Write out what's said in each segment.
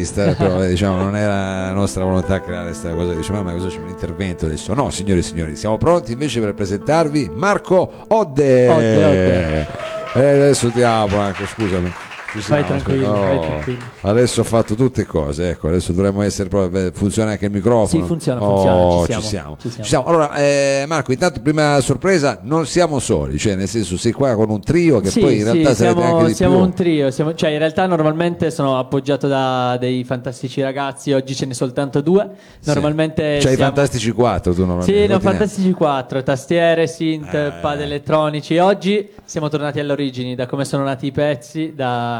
vista, però diciamo non era la nostra volontà creare questa cosa. Diciamo, ma cosa c'è un intervento adesso? No, signore e signori, siamo pronti invece per presentarvi Marco Odde. Odde, Odde. Eh, adesso ti apro anche, scusami. Ci Vai tranquillo, no. vai tranquillo. Adesso ho fatto tutte cose, ecco, adesso dovremmo essere proprio. beh, Funziona anche il microfono? Sì, funziona, Oh, funziona, ci ci siamo, siamo. ci siamo. Ci siamo. Allora, eh, Marco, intanto prima sorpresa, non siamo soli, cioè nel senso sei qua con un trio che Sì, poi in sì, realtà sarete siamo, anche di siamo più. un trio, siamo- cioè in realtà normalmente sono appoggiato da dei fantastici ragazzi, oggi ce ne soltanto due. Normalmente C'hai i siamo- Fantastici 4 tu normalmente. Sì, no? Fantastici 4, tastiere, synth, Eh. pad elettronici. Oggi siamo tornati alle origini, da come sono nati i pezzi, da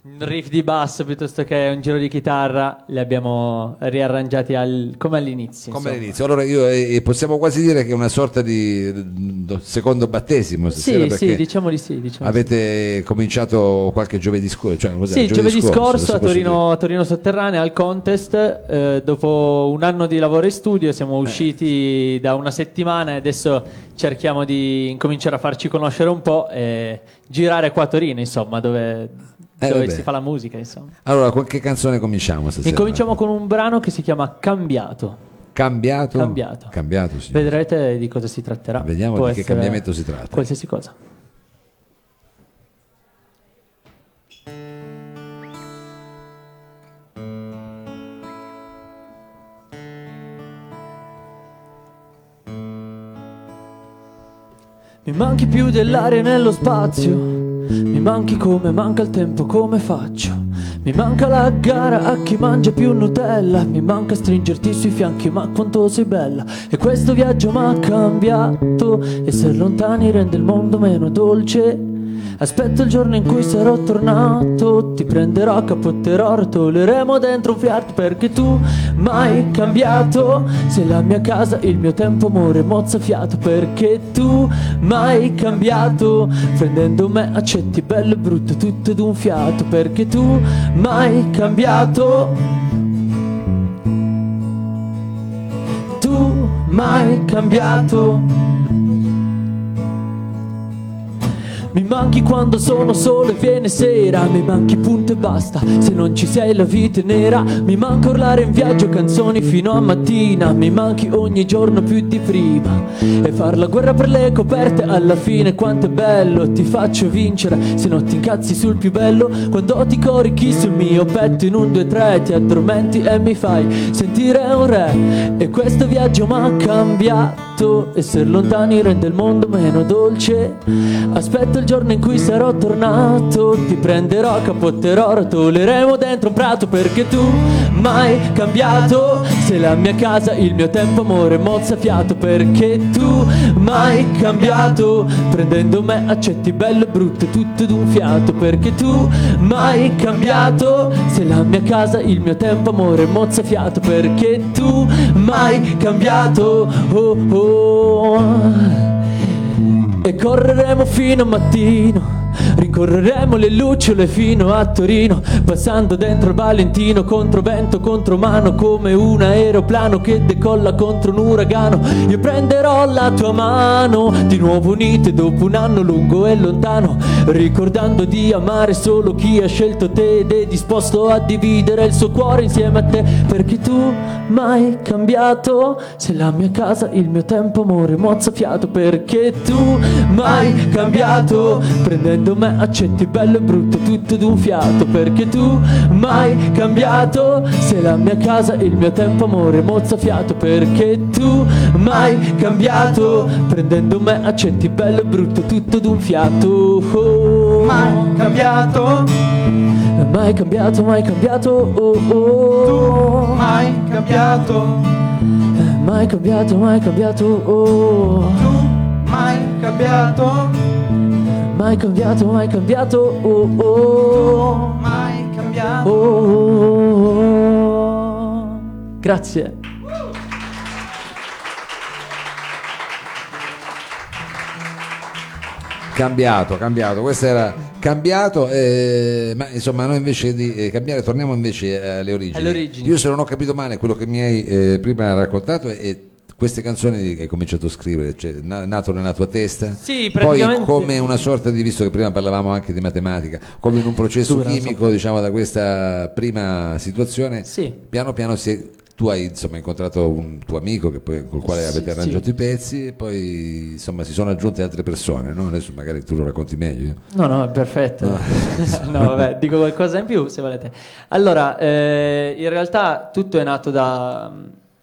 un riff di basso piuttosto che un giro di chitarra, li abbiamo riarrangiati al- come all'inizio. Come all'inizio. Allora io eh, possiamo quasi dire che è una sorta di secondo battesimo Sì, perché sì, diciamo di sì. Diciamo di sì. avete cominciato qualche giovedì scorso. Cioè? Sì, giovedì scorso adesso a Torino, a Torino Sotterranea al contest, eh, dopo un anno di lavoro in studio siamo Eh. usciti da una settimana e adesso cerchiamo di incominciare a farci conoscere un po' e girare qua a Torino, insomma, dove, Eh, dove vabbè. si fa la musica, insomma. Allora, con che canzone cominciamo stasera? Incominciamo con un brano che si chiama Cambiato. Cambiato? Cambiato. Cambiato, sì. Vedrete di cosa si tratterà. Vediamo Può di che cambiamento si tratta. Qualsiasi cosa. Mi manchi più dell'aria nello spazio. Mi manchi come manca il tempo, come faccio? Mi manca la gara a chi mangia più Nutella. Mi manca stringerti sui fianchi, ma quanto sei bella. E questo viaggio m'ha cambiato. Essere lontani rende il mondo meno dolce. Aspetto il giorno in cui sarò tornato, ti prenderò, capotterò, rotoleremo dentro un fiat perché tu mai cambiato. Sei la mia casa, il mio tempo, amore, mozzafiato perché tu mai cambiato. Prendendo me accetti bello e brutto tutto d'un fiato perché tu mai cambiato. Tu mai cambiato. Mi manchi quando sono solo e viene sera. Mi manchi punto e basta. Se non ci sei la vita è nera. Mi manca urlare in viaggio canzoni fino a mattina. Mi manchi ogni giorno più di prima. E far la guerra per le coperte Alla fine quanto è bello. Ti faccio vincere Se non ti incazzi sul più bello. Quando ti corichi sul mio petto In un, due, tre ti addormenti e mi fai sentire un re. E questo viaggio m'ha cambiato Essere lontani rende il mondo meno dolce. Aspetto il giorno in cui sarò tornato Ti prenderò, capotterò, rotoleremo dentro un prato Perché tu mai cambiato. Sei la mia casa, il mio tempo, amore, mozzafiato Perché tu mai cambiato? Prendendo me accetti bello e brutto tutto d'un fiato Perché tu mai cambiato. Sei la mia casa, il mio tempo, amore, mozzafiato Perché tu mai cambiato? Oh, oh. E correremo fino a mattino Rincorreremo le lucciole fino a Torino Passando dentro il Valentino Contro vento, contro mano Come un aeroplano che decolla contro un uragano. Io prenderò la tua mano Di nuovo unite dopo un anno lungo e lontano Ricordando di amare solo chi ha scelto te Ed è disposto a dividere il suo cuore insieme a te. Perché tu mai cambiato Sei la mia casa, il mio tempo, amore, mozzafiato Perché tu mai cambiato Prendendo me accetti bello e brutto tutto d'un fiato Perché tu mai cambiato Sei la mia casa, il mio tempo, amore, mozzafiato Perché tu mai cambiato Prendendo me accetti bello e brutto tutto d'un fiato oh. Mai cambiato, Mai cambiato, mai cambiato oh, oh. mai cambiato, Mai cambiato, mai cambiato oh. tu mai cambiato, Mai cambiato, mai cambiato oh, oh. mai cambiato. Oh. Grazie. Cambiato, cambiato, questo era cambiato, eh, ma insomma noi invece di eh, cambiare torniamo invece alle origini. Alle origini. Io se non ho capito male quello che mi hai eh, prima raccontato è, è queste canzoni che hai cominciato a scrivere, cioè, na- nato nella tua testa? Sì, Poi praticamente- come una sorta di, visto che prima parlavamo anche di matematica, come in un processo Dura, chimico, diciamo, da questa prima situazione, Sì. piano piano si è- tu hai insomma incontrato un tuo amico che poi, col quale Sì, avete sì. arrangiato i pezzi e poi insomma si sono aggiunte altre persone, no? adesso magari tu lo racconti meglio. No, no, è perfetto. no, vabbè, dico qualcosa in più se volete. Allora, eh, in realtà tutto è nato da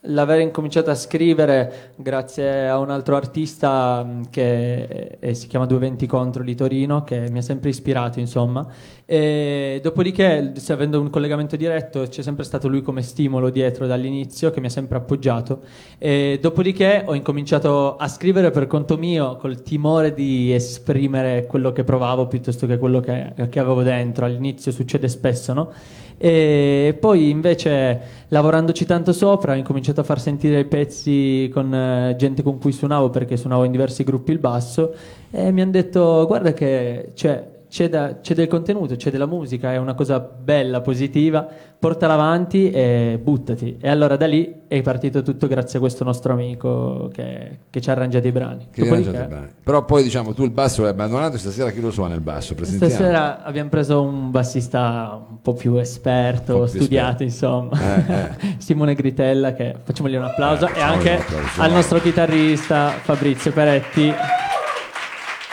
l'aver incominciato a scrivere grazie a un altro artista mm, che si chiama 220 Contro di Torino, che mi ha sempre ispirato, insomma. E dopodiché, avendo un collegamento diretto, c'è sempre stato lui come stimolo dietro dall'inizio, che mi ha sempre appoggiato. E dopodiché ho incominciato a scrivere per conto mio, col timore di esprimere quello che provavo piuttosto che quello che, che avevo dentro. All'inizio succede spesso, no? E poi invece, lavorandoci tanto sopra, ho incominciato a far sentire i pezzi con eh, gente con cui suonavo, perché suonavo in diversi gruppi il basso, e mi hanno detto: Guarda che c'è. C'è, da- c'è del contenuto, c'è della musica, è una cosa bella, positiva, portala avanti e buttati. E allora da lì è partito tutto grazie a questo nostro amico che, che ci ha arrangiato i brani. Che Dopodiché, arrangiate bene. Però poi diciamo tu il basso l'hai abbandonato stasera chi lo suona il basso? Presentiamo. Stasera abbiamo preso un bassista un po' più esperto, po' più studiato esperto. insomma, Eh, Simone Gritella che facciamogli un applauso Eh, e anche applauso. al nostro chitarrista Fabrizio Peretti.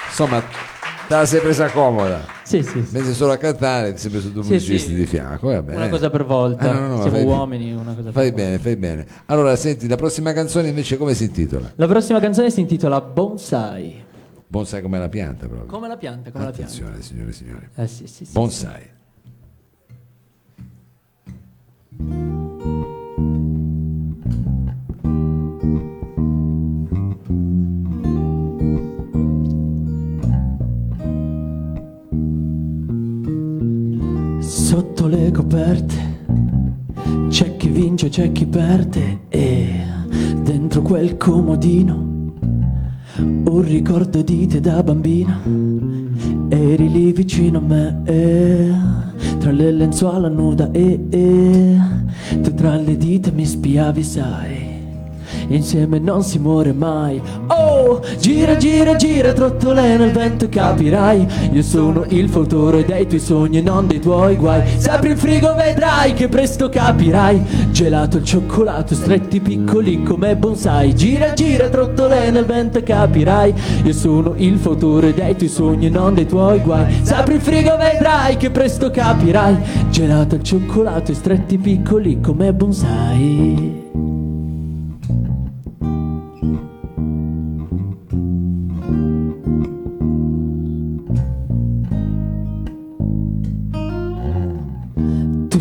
Insomma, te la sei presa comoda. Sì, sì. Pensi solo a cantare, sempre su due Sì, musicisti sì. di fianco. bene. Una cosa per volta, Eh, no, no, no, siamo uomini, una cosa per Fai volta. bene, fai bene. Allora, senti, la prossima canzone invece come si intitola? La prossima canzone si intitola Bonsai. Bonsai come la pianta proprio. Come la pianta, come la pianta. Attenzione, signore e signori. Eh sì, sì, sì. Bonsai. Sotto le coperte c'è chi vince, c'è chi perde e dentro quel comodino un ricordo di te da bambina. Eri lì vicino a me e tra le lenzuola nuda e, e tu tra le dita mi spiavi, sai. Insieme non si muore mai. Oh, gira, gira, gira, trottole nel vento, capirai. Io sono il fautore dei tuoi sogni e non dei tuoi guai. Se apri il frigo vedrai che presto capirai. Gelato il cioccolato, stretti piccoli come bonsai. Gira, gira, trottole nel vento, capirai. Io sono il fautore dei tuoi sogni e non dei tuoi guai. Se apri il frigo vedrai che presto capirai. Gelato il cioccolato stretti piccoli come bonsai.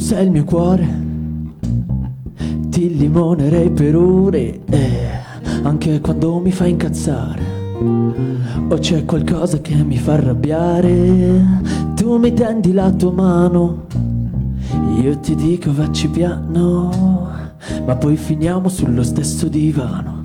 Sei il mio cuore, ti limonerei per ore, eh, anche quando mi fai incazzare. O c'è qualcosa che mi fa arrabbiare, tu mi tendi la tua mano, io ti dico vacci piano, ma poi finiamo sullo stesso divano.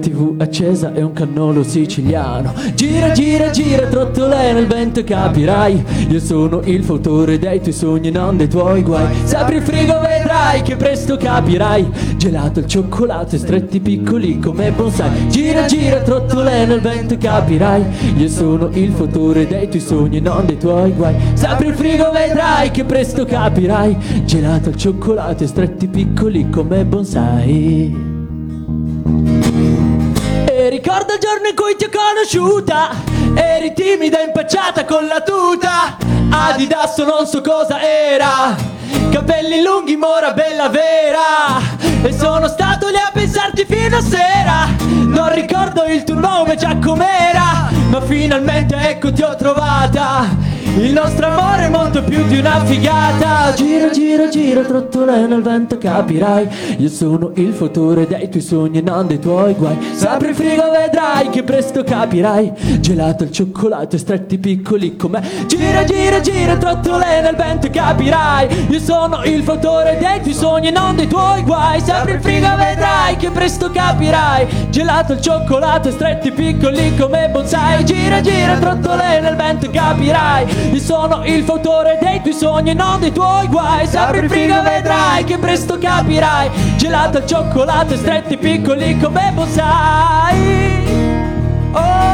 TV accesa e un cannolo siciliano. Gira, gira, gira, trottole nel vento, capirai. Io sono il fautore dei tuoi sogni, non dei tuoi guai. Se apri il frigo vedrai che presto capirai. Gelato il cioccolato e stretti piccoli come bonsai. Gira, gira, trottole nel vento, capirai. Io sono il fautore dei tuoi sogni, non dei tuoi guai. Se apri il frigo vedrai che presto capirai. Gelato il cioccolato e stretti piccoli come bonsai. Il giorno in cui ti ho conosciuta Eri timida e impacciata con la tuta Adidas non so cosa era. Capelli lunghi, mora bella vera. E sono stato lì a pensarti fino a sera. Non ricordo il tuo nome già com'era Ma finalmente ecco ti ho trovata. Il nostro amore è molto più di una figata. Gira, gira, gira, trottole nel vento capirai. Io sono il fautore dei tuoi sogni e non dei tuoi guai. Se apri il frigo vedrai che presto capirai. Gelato il cioccolato e stretti piccoli come Gira, gira, gira, trottole nel vento capirai. Io sono il fautore dei tuoi sogni e non dei tuoi guai. Se apri il frigo vedrai che presto capirai. Gelato il cioccolato stretti piccoli come bonsai. Gira, gira, trottole nel vento capirai. Io sono il fautore dei tuoi sogni e non dei tuoi guai. Se apri il frigo vedrai che presto capirai. Gelato al cioccolato stretti piccoli come bonsai. Oh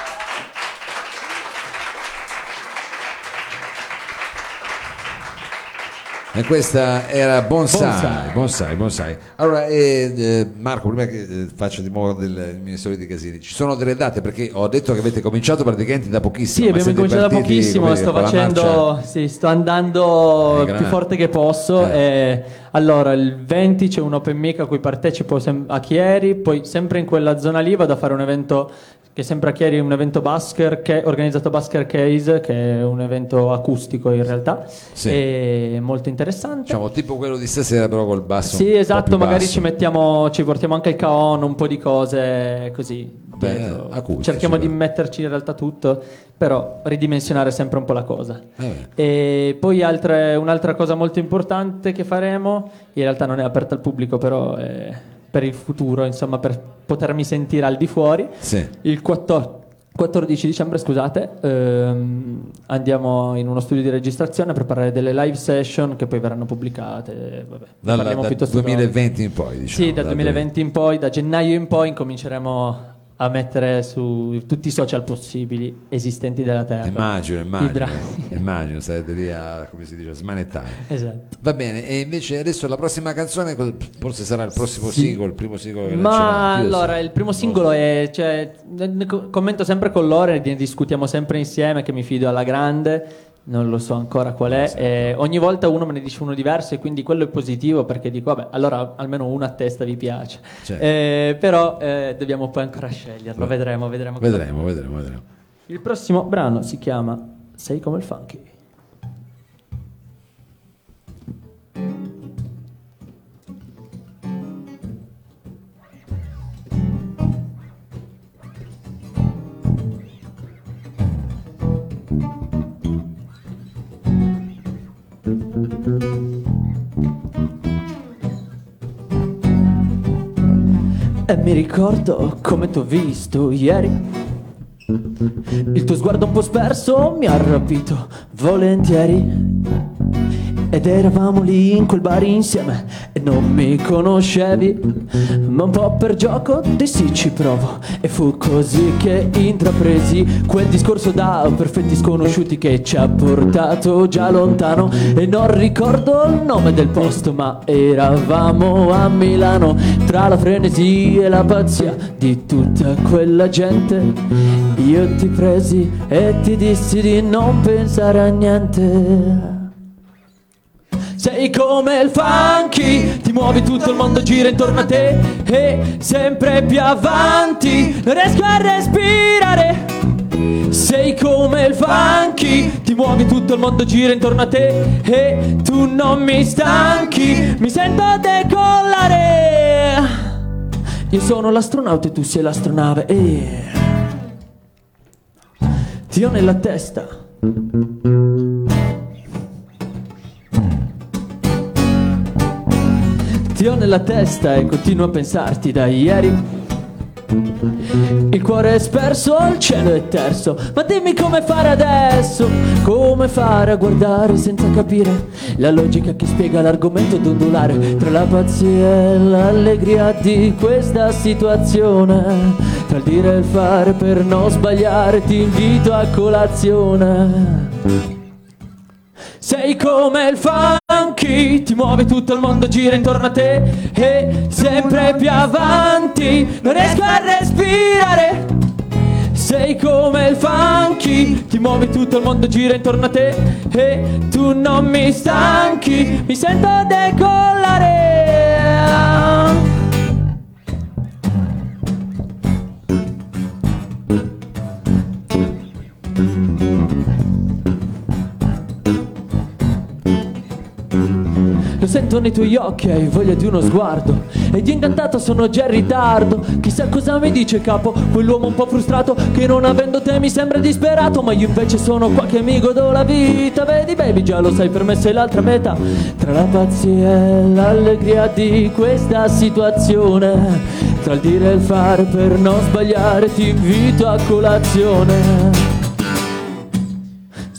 E questa era Bonsai, Bonsai. Bonsai, Bonsai. Allora, eh, eh, Marco, prima che eh, faccio di nuovo del, i miei soliti casini, ci sono delle date perché ho detto che avete cominciato praticamente da pochissimo. Sì, abbiamo cominciato da pochissimo, come sto facendo, marcia- sì, sto andando Eh, più forte che posso. Eh. e allora, il 20 c'è un open mic a cui partecipo sem- a Chieri, poi sempre in quella zona lì vado a fare un evento che sempre a Chieri un evento Basker, che, organizzato Basker Case, che è un evento acustico in realtà, Sì. e molto interessante. Diciamo tipo quello di stasera però col basso. Sì, esatto, magari basso. ci mettiamo, ci portiamo anche il caon, un po' di cose così. Beh, acustici, Cerchiamo di però. metterci in realtà tutto, però ridimensionare sempre un po' la cosa. Eh, E poi altre- un'altra cosa molto importante che faremo, in realtà non è aperta al pubblico, però è per il futuro, insomma, per potermi sentire al di fuori. sì. Il 14, 14 dicembre, scusate, ehm, andiamo in uno studio di registrazione a preparare delle live session che poi verranno pubblicate. Vabbè, ne Dal, parliamo dal piuttosto dopo. 2020 in poi, diciamo. Sì, dal 2020 in poi, da gennaio in poi incominceremo a mettere su tutti i social possibili esistenti della Terra. Immagino, immagino, immagino, sarete lì a, come si dice, a smanettare. Esatto. Va bene, e invece adesso la prossima canzone, forse sarà il prossimo Sì. singolo, il primo singolo che Ma allora, so. il primo singolo è. Cioè, commento sempre con loro e ne discutiamo sempre insieme che mi fido alla grande. Non lo so ancora qual è. e ogni volta uno me ne dice uno diverso, e quindi quello è positivo perché dico, vabbè, allora almeno uno a testa vi piace. Certo. Eh, però eh, dobbiamo poi ancora sceglierlo. Vedremo, vedremo. Vedremo, vedremo, vedremo. Il prossimo brano si chiama Sei come il funky. Mi ricordo come t'ho visto ieri. Il tuo sguardo un po' sperso mi ha rapito volentieri. Ed eravamo lì in quel bar insieme e non mi conoscevi. Ma un po' per gioco dissi ci provo. E fu così che intrapresi quel discorso da perfetti sconosciuti che ci ha portato già lontano. E non ricordo il nome del posto, ma eravamo a Milano. Tra la frenesi e la pazzia di tutta quella gente. Io ti presi e ti dissi di non pensare a niente. Sei come il funky, ti muovi tutto il mondo gira intorno a te e sempre più avanti, non riesco a respirare. Sei come il funky, ti muovi tutto il mondo gira intorno a te e tu non mi stanchi, mi sento decollare. Io sono l'astronauta e tu sei l'astronave e ti ho nella testa. Ti ho nella testa e continuo a pensarti da ieri. Il cuore è sperso, il cielo è terzo. Ma dimmi come fare adesso? Come fare a guardare senza capire la logica che spiega l'argomento ed ondulare tra la pazzia e l'allegria di questa situazione. Tra il dire e il fare per non sbagliare, ti invito a colazione. Sei come il funky, ti muovi tutto il mondo, gira intorno a te e sempre più avanti, non riesco a respirare. Sei come il funky, ti muovi tutto il mondo, gira intorno a te e tu non mi stanchi, mi sento decollare. Sento nei tuoi occhi, hai voglia di uno sguardo. Ed io incantato sono già in ritardo. Chissà cosa mi dice capo, quell'uomo un po' frustrato che non avendo te mi sembra disperato. Ma io invece sono qua che mi godo la vita. Vedi, baby, già lo sai, per me sei l'altra metà. Tra la pazzia e l'allegria di questa situazione. Tra il dire e il fare per non sbagliare, ti invito a colazione.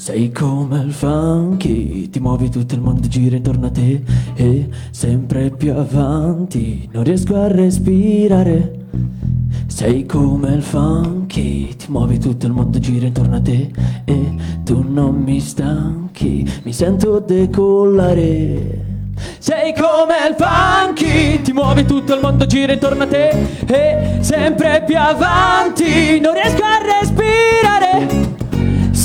Sei come il funky, ti muovi tutto il mondo gira intorno a te e sempre più avanti, non riesco a respirare. Sei come il funky, ti muovi tutto il mondo gira intorno a te e tu non mi stanchi, mi sento decollare. Sei come il funky, ti muovi tutto il mondo gira intorno a te e sempre più avanti, non riesco a respirare.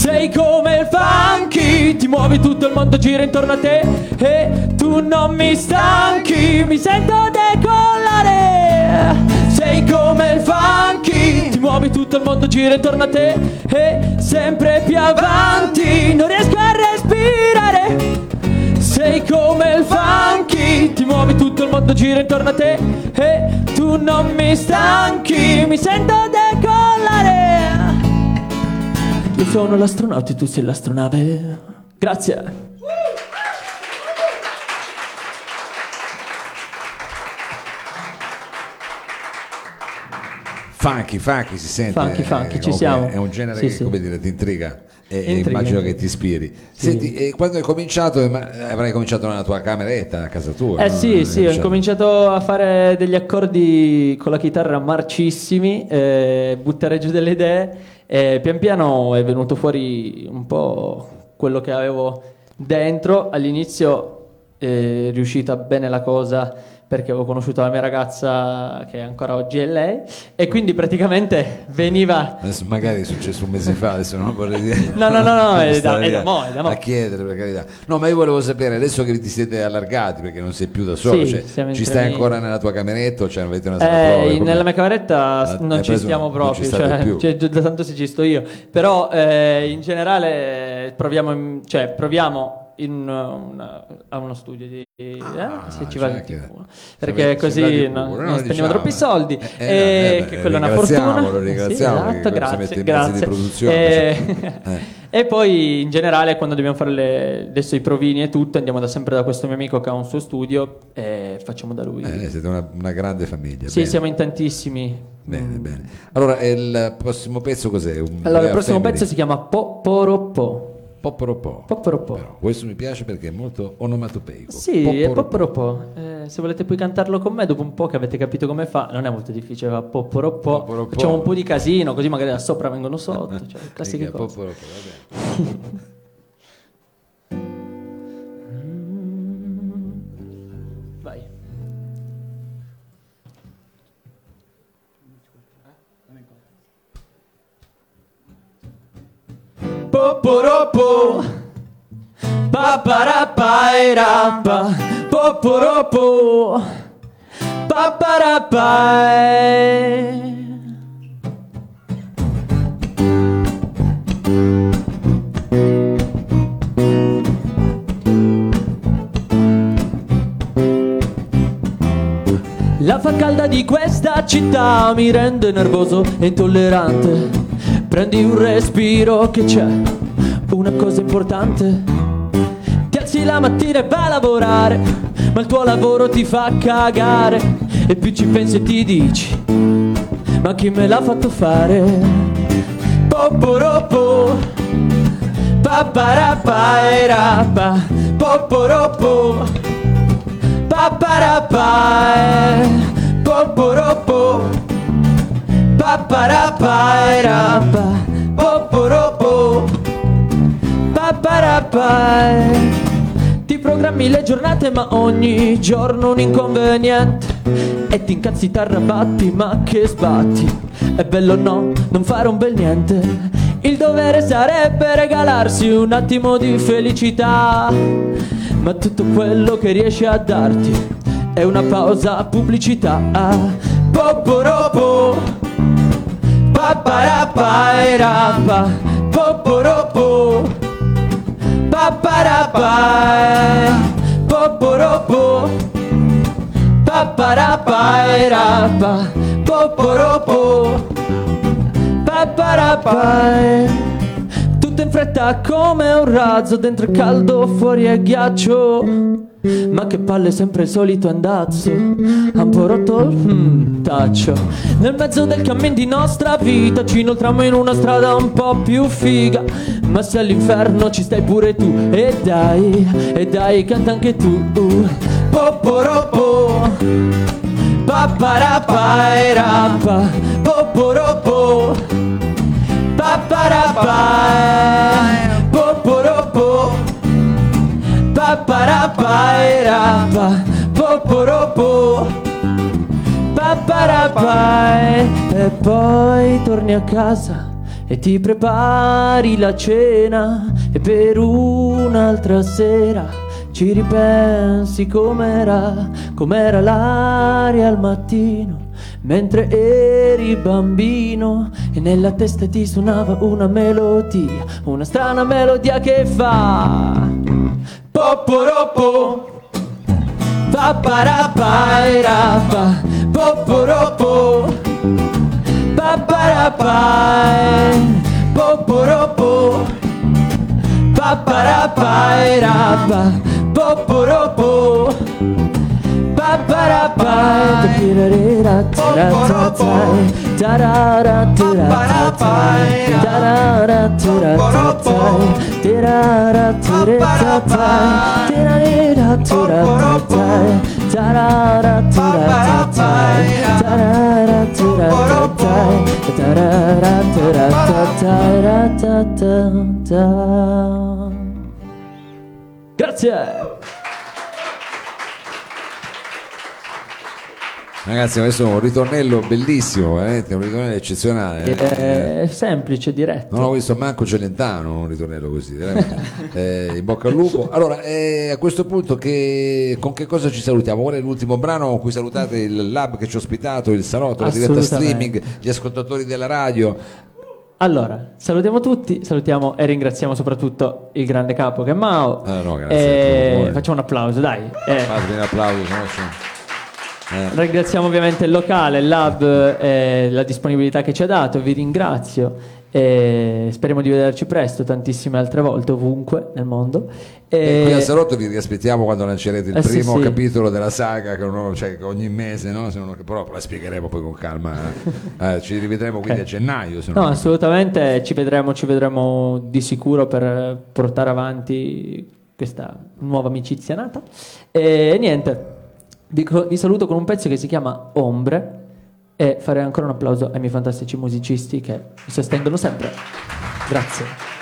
Sei come il funky, ti muovi tutto il mondo gira intorno a te. E tu non mi stanchi, mi sento decollare. Sei come il funky, ti muovi tutto il mondo gira intorno a te. E sempre più avanti, non riesco a respirare. Sei come il funky, ti muovi tutto il mondo gira intorno a te. E tu non mi stanchi, mi sento decollare. Io sono l'astronauta e tu sei l'astronave. Grazie. Funky, funky si sente. Funky, funky, ci siamo. È un genere Sì, che, sì. come dire, ti intriga. E, Intriga. immagino che ti ispiri. Senti, e quando hai cominciato, eh, avrai cominciato nella tua cameretta, a casa tua? Eh no? sì, sì, ho incominciato a fare degli accordi con la chitarra marcissimi, eh, buttare giù delle idee e pian piano è venuto fuori un po' quello che avevo dentro. All'inizio è riuscita bene la cosa perché avevo conosciuto la mia ragazza che ancora oggi è lei e quindi praticamente veniva Adesso magari è successo un mese fa, adesso non vorrei dire. No, no, no, no, è da- è da mo', è da mo'. A chiedere, per carità. No, ma io volevo sapere, adesso che ti siete allargati, perché non sei più da solo, Sì, cioè, ci stai ancora nella tua cameretta o cioè, avete una sala Eh, Com'è? nella mia cameretta Ah, non ci stiamo ci proprio, state cioè, cioè, da tanto ci sto io. Però eh, in generale proviamo, cioè, proviamo in una- a uno studio di eh, se ci va cioè di che- culo. perché così non non lo spendiamo diciamo. troppi soldi Eh, eh, e eh, che beh, quella è una fortuna ringraziamolo, Sì, perché esatto, grazie, grazie. E- Eh. e poi in generale quando dobbiamo fare le- adesso i provini e tutto andiamo da sempre da questo mio amico che ha un suo studio e facciamo da lui Eh, siete una, una grande famiglia. sì bene. siamo in tantissimi Bene, bene. Allora, e il prossimo pezzo cos'è? Un Allora, il prossimo Family? pezzo si chiama Poporoppo. Poporopò. Poporopò. Però questo mi piace perché è molto onomatopeico. Sì, è Poporopò. Eh, se volete poi cantarlo con me, dopo un po' che avete capito come fa, non è molto difficile, va Poporoppo. Poporoppo. Facciamo un po' di casino, così magari da sopra vengono sotto. Cioè, classiche cose. Poporopò, va bene. Poporopo Paparapairapa Poporopo Paparapai La fa calda di questa città mi rende nervoso e intollerante. Prendi un respiro che c'è una cosa importante. Ti alzi la mattina e vai a lavorare, ma il tuo lavoro ti fa cagare. E più ci pensi e ti dici, ma chi me l'ha fatto fare? Poporopo, paparapairapa, poporopo. Paparapai, poporopo, paparapairapa, poporopo, paparapai. Ti programmi le giornate ma ogni giorno un inconveniente. E ti incazzi t'arrabatti ma che sbatti. È bello no, non fare un bel niente. Il dovere sarebbe regalarsi un attimo di felicità. Ma tutto quello che riesci a darti È una pausa pubblicità. Poporopo Paparapairapa Poporopo. Paparapai poporopo. Paparapairapa Poporopo. Paparapai tutto in fretta come un razzo, dentro è caldo, fuori è ghiaccio. Ma che palle sempre il solito andazzo, un po' rotto il mm, taccio. Nel mezzo del cammin di nostra vita ci inoltriamo in una strada un po' più figa. Ma se all'inferno ci stai pure tu, e dai, e dai, canta anche tu. Poporopo, paparapairapa, poporopo. Paparapai, poporopo. Paparapairapa, poporopo. Paparapai E poi torni a casa e ti prepari la cena. E per un'altra sera ci ripensi com'era, com'era l'aria al mattino mentre eri bambino e nella testa ti suonava una melodia, una strana melodia che fa poporopo paparapairapa poporopo paparapai poporopo paparapairapa poporopo Grazie! Ragazzi, questo è un ritornello bellissimo, veramente un ritornello eccezionale. eh. È semplice, diretto. Non ho visto manco Celentano un ritornello così. Eh, in bocca al lupo. Allora, eh, a questo punto che- con che cosa ci salutiamo? Qual è l'ultimo brano con cui salutate il lab che ci ha ospitato, il salotto, la diretta streaming, gli ascoltatori della radio? Allora, salutiamo tutti, salutiamo e ringraziamo soprattutto il grande capo che è Mao. Ah, no, grazie E voi. facciamo un applauso, dai. Eh, Fatemi un applauso, sono- eh. ringraziamo ovviamente il locale, il lab, eh, la disponibilità che ci ha dato, vi ringrazio. E speriamo di vederci presto, tantissime altre volte, ovunque nel mondo. E E- qui al salotto vi riaspettiamo quando lancerete il Eh, sì, primo sì. capitolo della saga, che, uno- cioè, ogni mese, no? Non- però la spiegheremo poi con calma. eh. Eh, ci rivedremo quindi a gennaio. Se non No, assolutamente ci vedremo, ci vedremo di sicuro per portare avanti questa nuova amicizia nata. E niente, vi, vi saluto con un pezzo che si chiama Ombre e farei ancora un applauso ai miei fantastici musicisti che mi sostengono sempre. Grazie.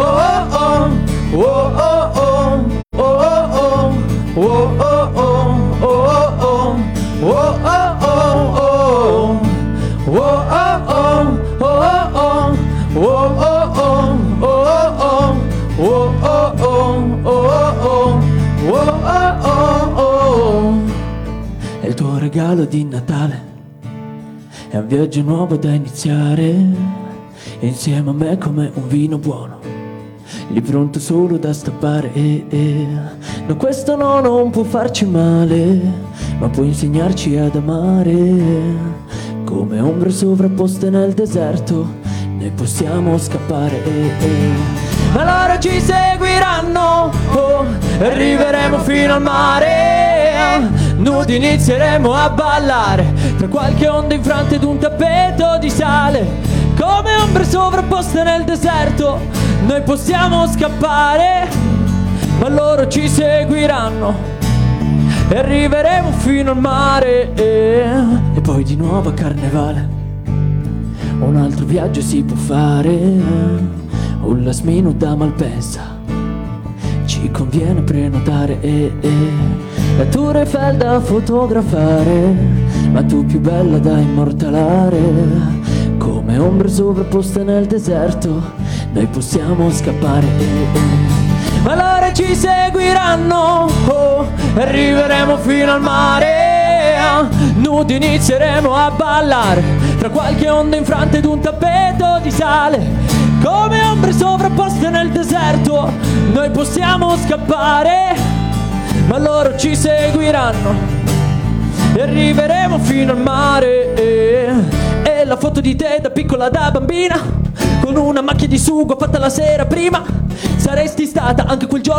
È regalo di Natale, è un viaggio nuovo da iniziare, insieme a me come un vino buono, lì pronto solo da stappare. eh, eh. No, questo no, non può farci male, ma può insegnarci ad amare, come ombre sovrapposte nel deserto, ne possiamo scappare. eh, eh. Ma loro ci seguiranno, oh, arriveremo fino al mare. Nudi inizieremo a ballare tra qualche onda infrante ed un tappeto di sale. Come ombre sovrapposte nel deserto, noi possiamo scappare, ma loro ci seguiranno e arriveremo fino al mare. E poi di nuovo a carnevale, un altro viaggio si può fare. Un last minute da Malpensa ci conviene prenotare eh, eh. La Tour Eiffel da fotografare Ma tu più bella da immortalare Come ombre sovrapposte nel deserto noi possiamo scappare. Ma allora ci seguiranno, oh, arriveremo fino al mare. ah, Nudi inizieremo a ballare tra qualche onda infrante ed un tappeto di sale. Come ombre sovrapposte nel deserto, noi possiamo scappare, ma loro ci seguiranno. E arriveremo fino al mare. E la foto di te da piccola da bambina con una macchia di sugo fatta la sera prima. Saresti stata anche quel giorno